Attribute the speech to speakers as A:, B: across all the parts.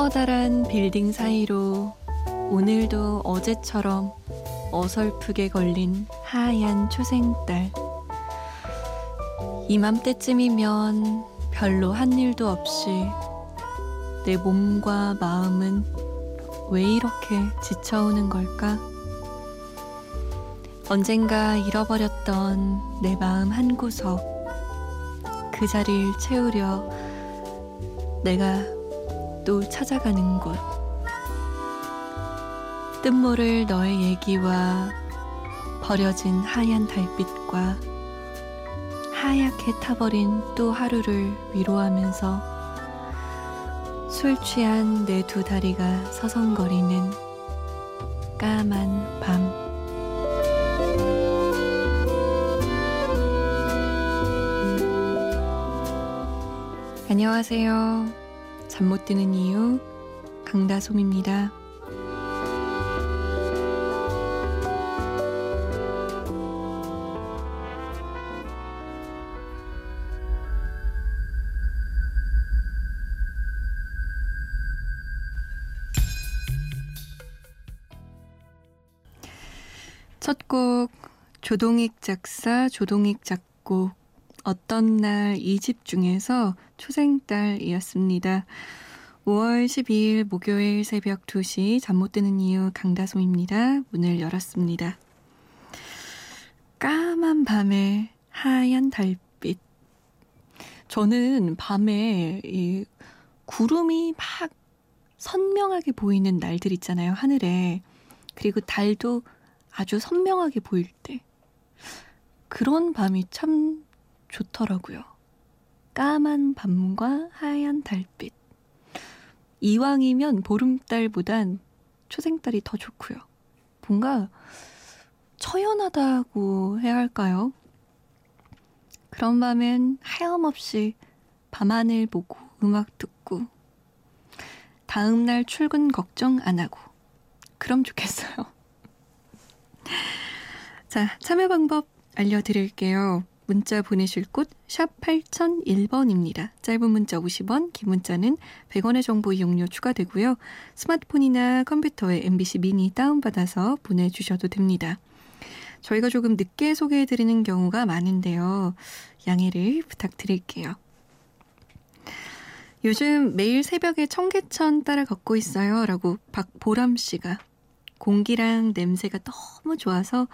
A: 커다란 빌딩 사이로 오늘도 어제처럼 어설프게 걸린 하얀 초생달. 이맘때쯤이면 별로 한 일도 없이 내 몸과 마음은 왜 이렇게 지쳐오는 걸까? 언젠가 잃어버렸던 내 마음 한 구석. 그 자리를 채우려 내가 또 찾아가는 곳. 뜻모를 너의 얘기와 버려진 하얀 달빛과 하얗게 타버린 또 하루를 위로하면서 술 취한 내 두 다리가 서성거리는 까만 밤. 안녕하세요. 잠 못 드는 이유 강다솜입니다. 첫 곡 조동익 작사 조동익 작곡 어떤 날 이 집 중에서 초생딸이었습니다. 5월 12일 목요일 새벽 2시 잠 못 드는 이유 강다솜입니다. 문을 열었습니다. 까만 밤에 하얀 달빛. 저는 밤에 이 구름이 막 선명하게 보이는 날들 있잖아요, 하늘에. 그리고 달도 아주 선명하게 보일 때. 그런 밤이 참 좋더라고요. 까만 밤과 하얀 달빛. 이왕이면 보름달보단 초생달이 더 좋고요. 뭔가 처연하다고 해야 할까요? 그런 밤엔 하염없이 밤하늘 보고 음악 듣고 다음날 출근 걱정 안 하고 그럼 좋겠어요. 자, 참여 방법 알려드릴게요. 문자 보내실 곳 샵 8001번입니다. 짧은 문자 50원, 긴 문자는 100원의 정보 이용료 추가되고요. 스마트폰이나 컴퓨터에 MBC 미니 다운받아서 보내주셔도 됩니다. 저희가 조금 늦게 소개해드리는 경우가 많은데요. 양해를 부탁드릴게요. 요즘 매일 새벽에 청계천 따라 걷고 있어요. 라고 박보람 씨가 공기랑 냄새가 너무 좋아서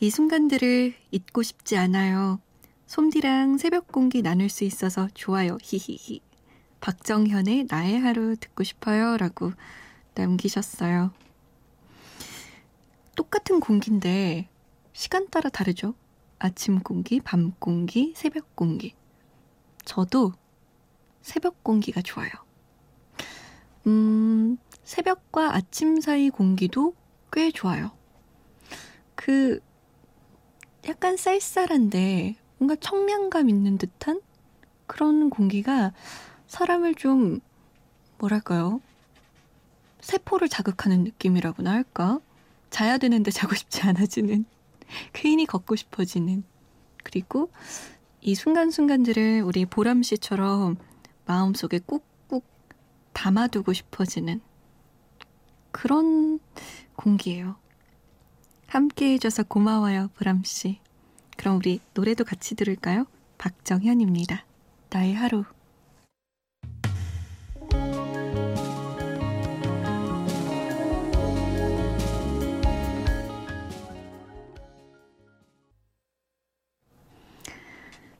A: 이 순간들을 잊고 싶지 않아요. 솜디랑 새벽 공기 나눌 수 있어서 좋아요. 히히히. 박정현의 나의 하루 듣고 싶어요. 라고 남기셨어요. 똑같은 공기인데 시간 따라 다르죠? 아침 공기, 밤 공기, 새벽 공기. 저도 새벽 공기가 좋아요. 음, 새벽과 아침 사이 공기도 꽤 좋아요. 그 약간 쌀쌀한데 뭔가 청량감 있는 듯한 그런 공기가 사람을 좀 뭐랄까요? 세포를 자극하는 느낌이라고나 할까? 자야 되는데 자고 싶지 않아지는 괜히 걷고 싶어지는 그리고 이 순간순간들을 우리 보람 씨처럼 마음속에 꾹꾹 담아두고 싶어지는 그런 공기예요. 함께 해줘서 고마워요, 보람씨. 그럼 우리 노래도 같이 들을까요? 박정현입니다. 나의 하루.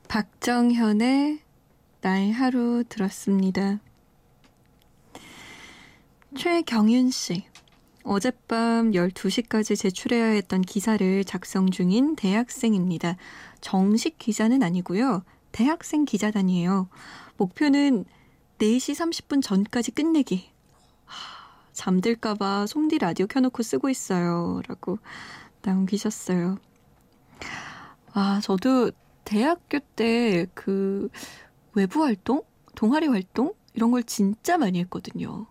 A: 박정현의 나의 하루 들었습니다. 최경윤 씨. 어젯밤 12시까지 제출해야 했던 기사를 작성 중인 대학생입니다. 정식 기자는 아니고요. 대학생 기자단이에요. 목표는 4시 30분 전까지 끝내기. 하, 잠들까봐 솜디 라디오 켜놓고 쓰고 있어요. 라고 남기셨어요. 아, 저도 대학교 때 그 외부 활동? 동아리 활동? 이런 걸 진짜 많이 했거든요.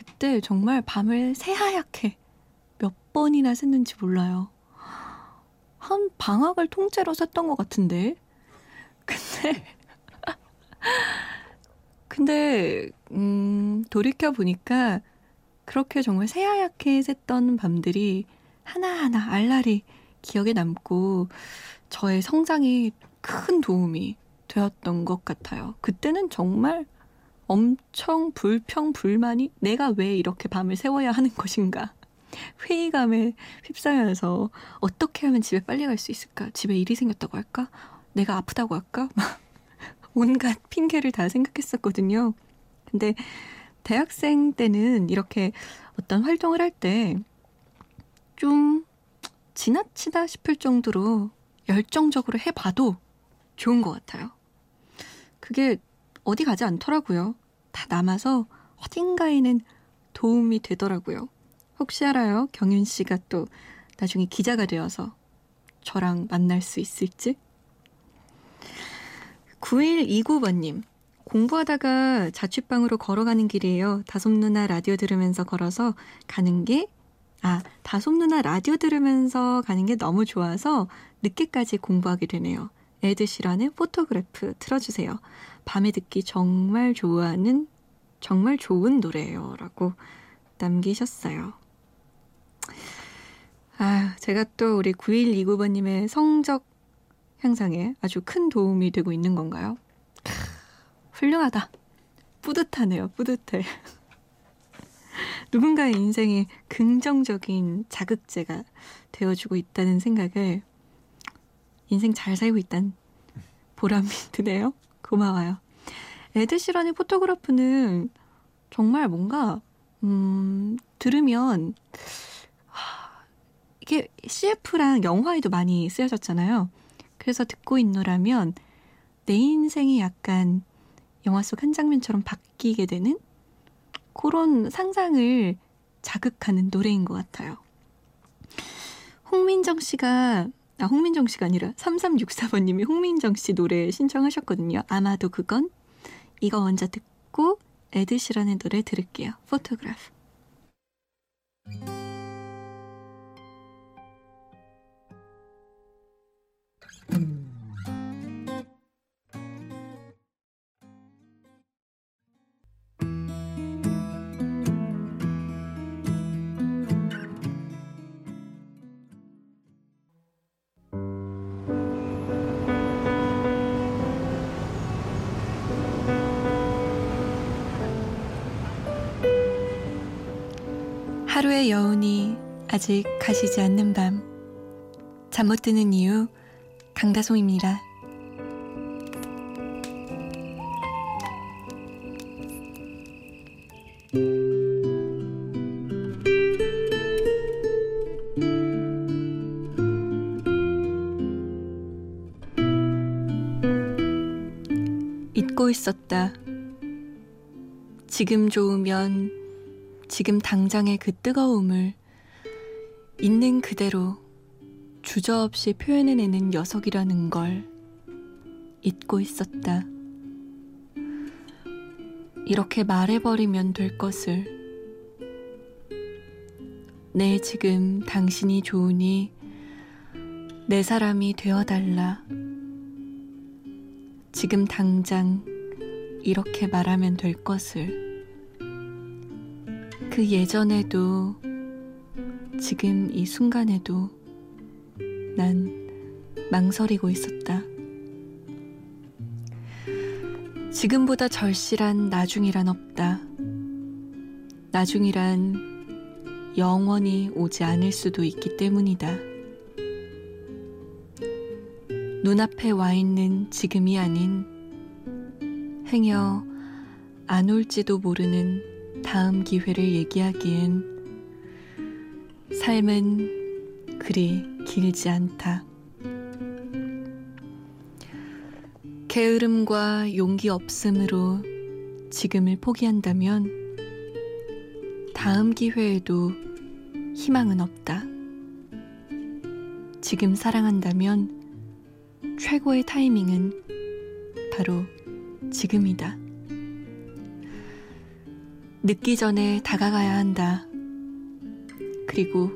A: 그때 정말 밤을 새하얗게 몇 번이나 샜는지 몰라요. 한 방학을 통째로 샜던 것 같은데. 근데 근데, 음, 돌이켜보니까 그렇게 정말 새하얗게 샜던 밤들이 하나하나 알알이 기억에 남고 저의 성장에 큰 도움이 되었던 것 같아요. 그때는 정말 엄청 불평, 불만이 내가 왜 이렇게 밤을 새워야 하는 것인가. 회의감에 휩싸여서 어떻게 하면 집에 빨리 갈 수 있을까? 집에 일이 생겼다고 할까? 내가 아프다고 할까? 온갖 핑계를 다 생각했었거든요. 근데 대학생 때는 이렇게 어떤 활동을 할 때 좀 지나치다 싶을 정도로 열정적으로 해봐도 좋은 것 같아요. 그게 어디 가지 않더라고요. 다 남아서 어딘가에는 도움이 되더라고요. 혹시 알아요? 경윤 씨가 또 나중에 기자가 되어서 저랑 만날 수 있을지? 9129번님. 공부하다가 자취방으로 걸어가는 길이에요. 다솜 누나 라디오 들으면서 걸어서 가는 게, 아, 다솜 누나 라디오 들으면서 가는 게 너무 좋아서 늦게까지 공부하게 되네요. 에드시런의 Photograph 틀어주세요. 밤에 듣기 정말 좋아하는, 정말 좋은 노래예요. 라고 남기셨어요. 아, 제가 또 우리 9129번님의 성적 향상에 아주 큰 도움이 되고 있는 건가요? 훌륭하다. 뿌듯하네요, 뿌듯해. 누군가의 인생에 긍정적인 자극제가 되어주고 있다는 생각을 인생 잘 살고 있다는 보람이 드네요. 고마워요. 에드시런의 포토그래프는 정말 뭔가, 음, 들으면, 이게 CF랑 영화에도 많이 쓰여졌잖아요. 그래서 듣고 있노라면 내 인생이 약간 영화 속 한 장면처럼 바뀌게 되는 그런 상상을 자극하는 노래인 것 같아요. 홍민정 씨가, 아, 홍민정 씨가 아니라 3364번님이 홍민정 씨 노래 신청하셨거든요. 아마도 그건 이거 먼저 듣고 에드시런의 노래 들을게요. Photograph. 하루의 여운이 아직 가시지 않는 밤. 잠 못 드는 이유, 강다송입니다. 잊고 있었다. 지금 좋으면 지금 당장의 그 뜨거움을 있는 그대로 주저없이 표현해내는 녀석이라는 걸 잊고 있었다. 이렇게 말해버리면 될 것을. 내 지금 당신이 좋으니 내 사람이 되어달라. 지금 당장 이렇게 말하면 될 것을. 그 예전에도 지금 이 순간에도 난 망설이고 있었다. 지금보다 절실한 나중이란 없다. 나중이란 영원히 오지 않을 수도 있기 때문이다. 눈앞에 와 있는 지금이 아닌 행여 안 올지도 모르는 다음 기회를 얘기하기엔 삶은 그리 길지 않다. 게으름과 용기 없음으로 지금을 포기한다면 다음 기회에도 희망은 없다. 지금 사랑한다면 최고의 타이밍은 바로 지금이다. 늦기 전에 다가가야 한다. 그리고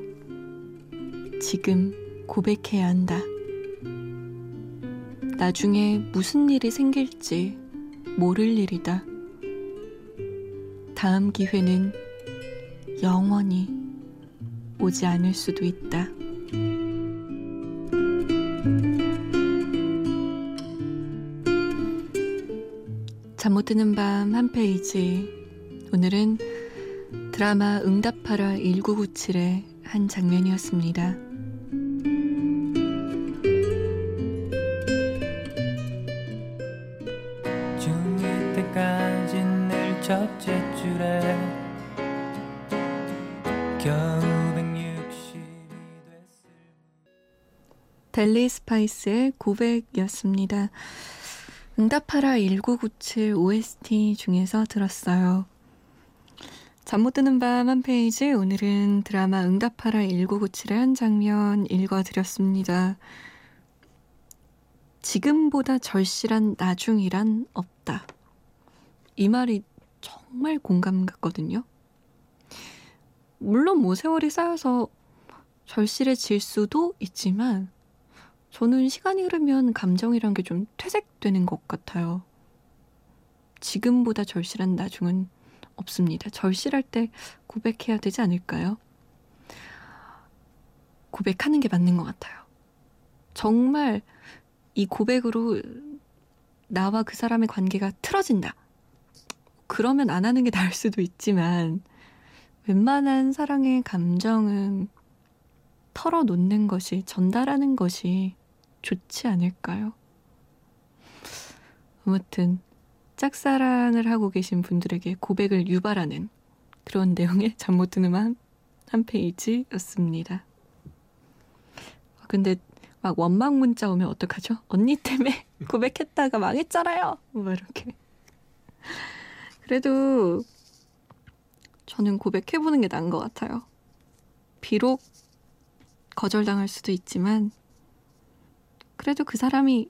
A: 지금 고백해야 한다. 나중에 무슨 일이 생길지 모를 일이다. 다음 기회는 영원히 오지 않을 수도 있다. 잠 못 드는 밤 한 페이지. 오늘은 드라마 응답하라 1997의 한 장면이었습니다. 중2 때까지 늘 첫째 줄에 겨우 160이 됐을 델리 스파이스의 고백이었습니다. 응답하라 1997 OST 중에서 들었어요. 잠 못 드는 밤 한 페이지 오늘은 드라마 응답하라 1997의 한 장면 읽어드렸습니다. 지금보다 절실한 나중이란 없다. 이 말이 정말 공감 갔거든요. 물론 뭐 세월이 쌓여서 절실해질 수도 있지만 저는 시간이 흐르면 감정이란 게 좀 퇴색되는 것 같아요. 지금보다 절실한 나중은 없습니다. 절실할 때 고백해야 되지 않을까요? 고백하는 게 맞는 것 같아요. 정말 이 고백으로 나와 그 사람의 관계가 틀어진다. 그러면 안 하는 게 나을 수도 있지만, 웬만한 사랑의 감정은 털어놓는 것이, 전달하는 것이 좋지 않을까요? 아무튼 짝사랑을 하고 계신 분들에게 고백을 유발하는 그런 내용의 잠 못 드는 한, 한 페이지였습니다. 근데 막 원망 문자 오면 어떡하죠? 언니 때문에 고백했다가 망했잖아요. 뭐 이렇게. 그래도 저는 고백해보는 게 나은 것 같아요. 비록 거절당할 수도 있지만 그래도 그 사람이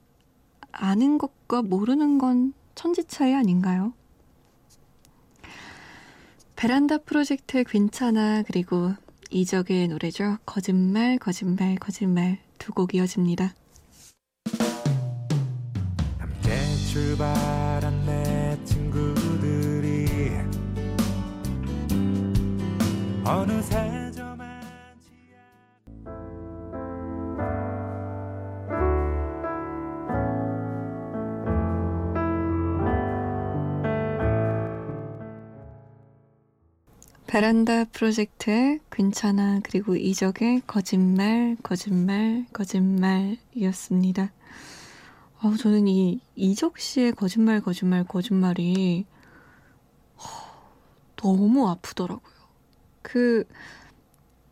A: 아는 것과 모르는 건 천지 차이 아닌가요? 베란다 프로젝트의 괜찮아 그리고 이적의 노래죠. 거짓말 거짓말 거짓말 두 곡 이어집니다. 함께 출발한 내 친구들이 어느새 베란다 프로젝트의 괜찮아 그리고 이적의 거짓말 거짓말 거짓말이었습니다. 어, 저는 이 이적 씨의 거짓말 거짓말 거짓말이 허, 너무 아프더라고요. 그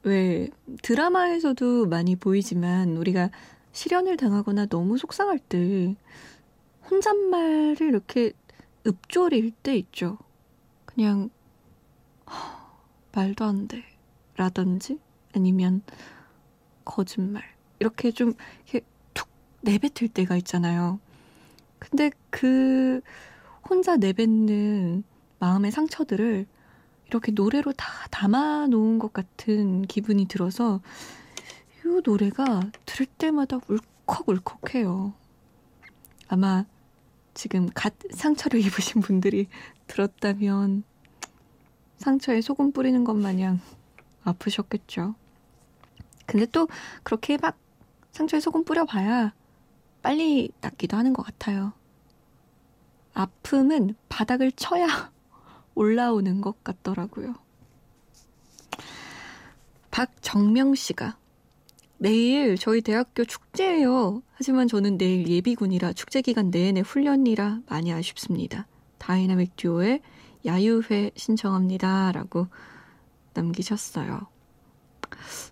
A: 왜 드라마에서도 많이 보이지만 우리가 실연을 당하거나 너무 속상할 때 혼잣말을 이렇게 읊조릴 때 있죠. 그냥 허, 말도 안 돼. 라든지 아니면 거짓말. 이렇게 좀 이렇게 툭 내뱉을 때가 있잖아요. 근데 그 혼자 내뱉는 마음의 상처들을 이렇게 노래로 다 담아 놓은 것 같은 기분이 들어서 이 노래가 들을 때마다 울컥울컥해요. 아마 지금 갓 상처를 입으신 분들이 들었다면 상처에 소금 뿌리는 것 마냥 아프셨겠죠. 근데 또 그렇게 막 상처에 소금 뿌려봐야 빨리 낫기도 하는 것 같아요. 아픔은 바닥을 쳐야 올라오는 것 같더라고요. 박정명 씨가 내일 저희 대학교 축제예요. 하지만 저는 내일 예비군이라 축제 기간 내내 훈련이라 많이 아쉽습니다. 다이나믹 듀오의 야유회 신청합니다. 라고 남기셨어요.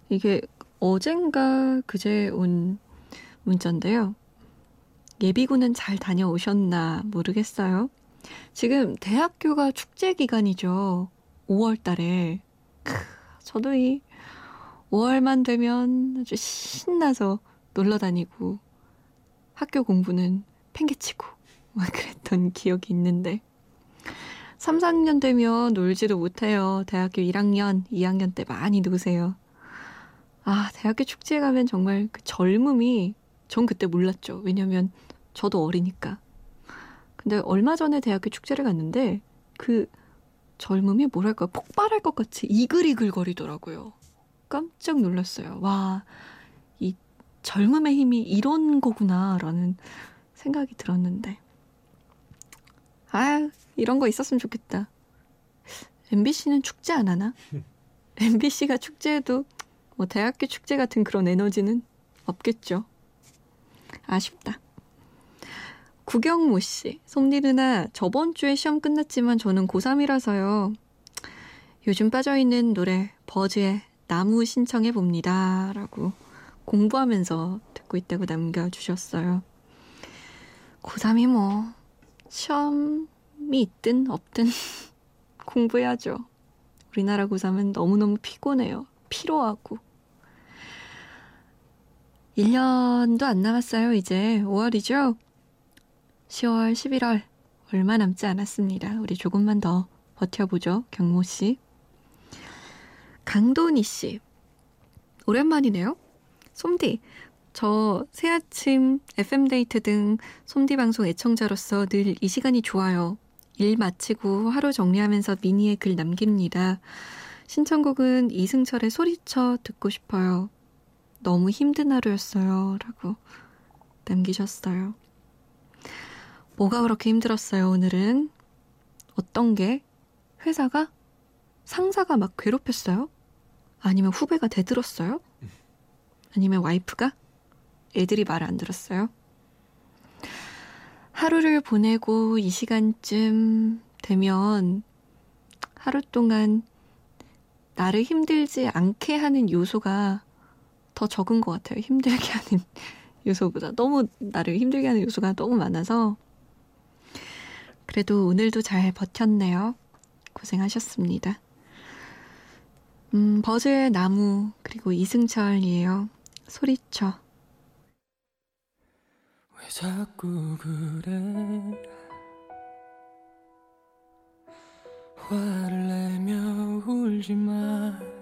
A: 이게 어젠가 그제 온 문자인데요. 예비군은 잘 다녀오셨나 모르겠어요. 지금 대학교가 축제 기간이죠. 5월 달에. 크, 저도 이 5월만 되면 아주 신나서 놀러 다니고 학교 공부는 팽개치고 막 그랬던 기억이 있는데 3, 4학년 되면 놀지도 못해요. 대학교 1학년, 2학년 때 많이 노세요. 아, 대학교 축제에 가면 정말 그 젊음이 전 그때 몰랐죠. 왜냐면 저도 어리니까. 근데 얼마 전에 대학교 축제를 갔는데 그 젊음이 뭐랄까 폭발할 것 같이 이글이글 거리더라고요. 깜짝 놀랐어요. 와, 이 젊음의 힘이 이런 거구나라는 생각이 들었는데. 아, 이런 거 있었으면 좋겠다. MBC는 축제 안 하나? MBC가 축제해도 뭐 대학교 축제 같은 그런 에너지는 없겠죠. 아쉽다. 구경모 씨, 솜니 누나, 저번 주에 시험 끝났지만 저는 고3이라서요. 요즘 빠져있는 노래, 버즈의 나무 신청해 봅니다. 라고 공부하면서 듣고 있다고 남겨주셨어요. 고3이 뭐, 시험 이 있든 없든 공부해야죠. 우리나라 고3은 너무너무 피곤해요. 피로하고. 1년도 안 남았어요, 이제. 5월이죠? 10월, 11월. 얼마 남지 않았습니다. 우리 조금만 더 버텨보죠, 경모 씨. 강도니 씨. 오랜만이네요. 솜디. 저 새아침, FM데이트 등 솜디 방송 애청자로서 늘 이 시간이 좋아요. 일 마치고 하루 정리하면서 미니에 글 남깁니다. 신청곡은 이승철의 소리쳐 듣고 싶어요. 너무 힘든 하루였어요. 라고 남기셨어요. 뭐가 그렇게 힘들었어요, 오늘은? 어떤 게? 회사가? 상사가 막 괴롭혔어요? 아니면 후배가 대들었어요? 아니면 와이프가? 애들이 말 안 들었어요? 하루를 보내고 이 시간쯤 되면 하루 동안 나를 힘들지 않게 하는 요소가 더 적은 것 같아요. 힘들게 하는 요소보다. 너무 나를 힘들게 하는 요소가 너무 많아서. 그래도 오늘도 잘 버텼네요. 고생하셨습니다. 음, 버즈의 나무, 그리고 이승철이에요. 소리쳐. 왜 자꾸 그래? 화를 내며 울지 마.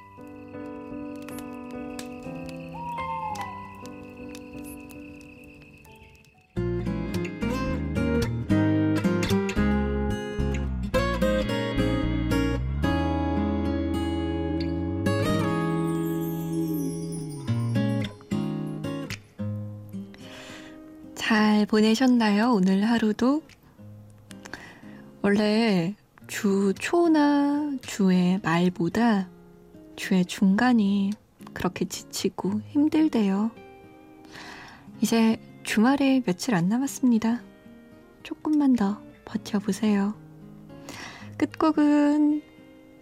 A: 보내셨나요? 오늘 하루도? 원래 주 초나 주의 말보다 주의 중간이 그렇게 지치고 힘들대요. 이제 주말에 며칠 안 남았습니다. 조금만 더 버텨보세요. 끝곡은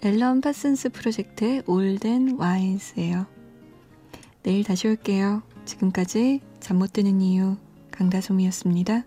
A: 앨런 파슨스 프로젝트의 올덴 와인스예요. 내일 다시 올게요. 지금까지 잠 못 드는 이유 강다솜이었습니다.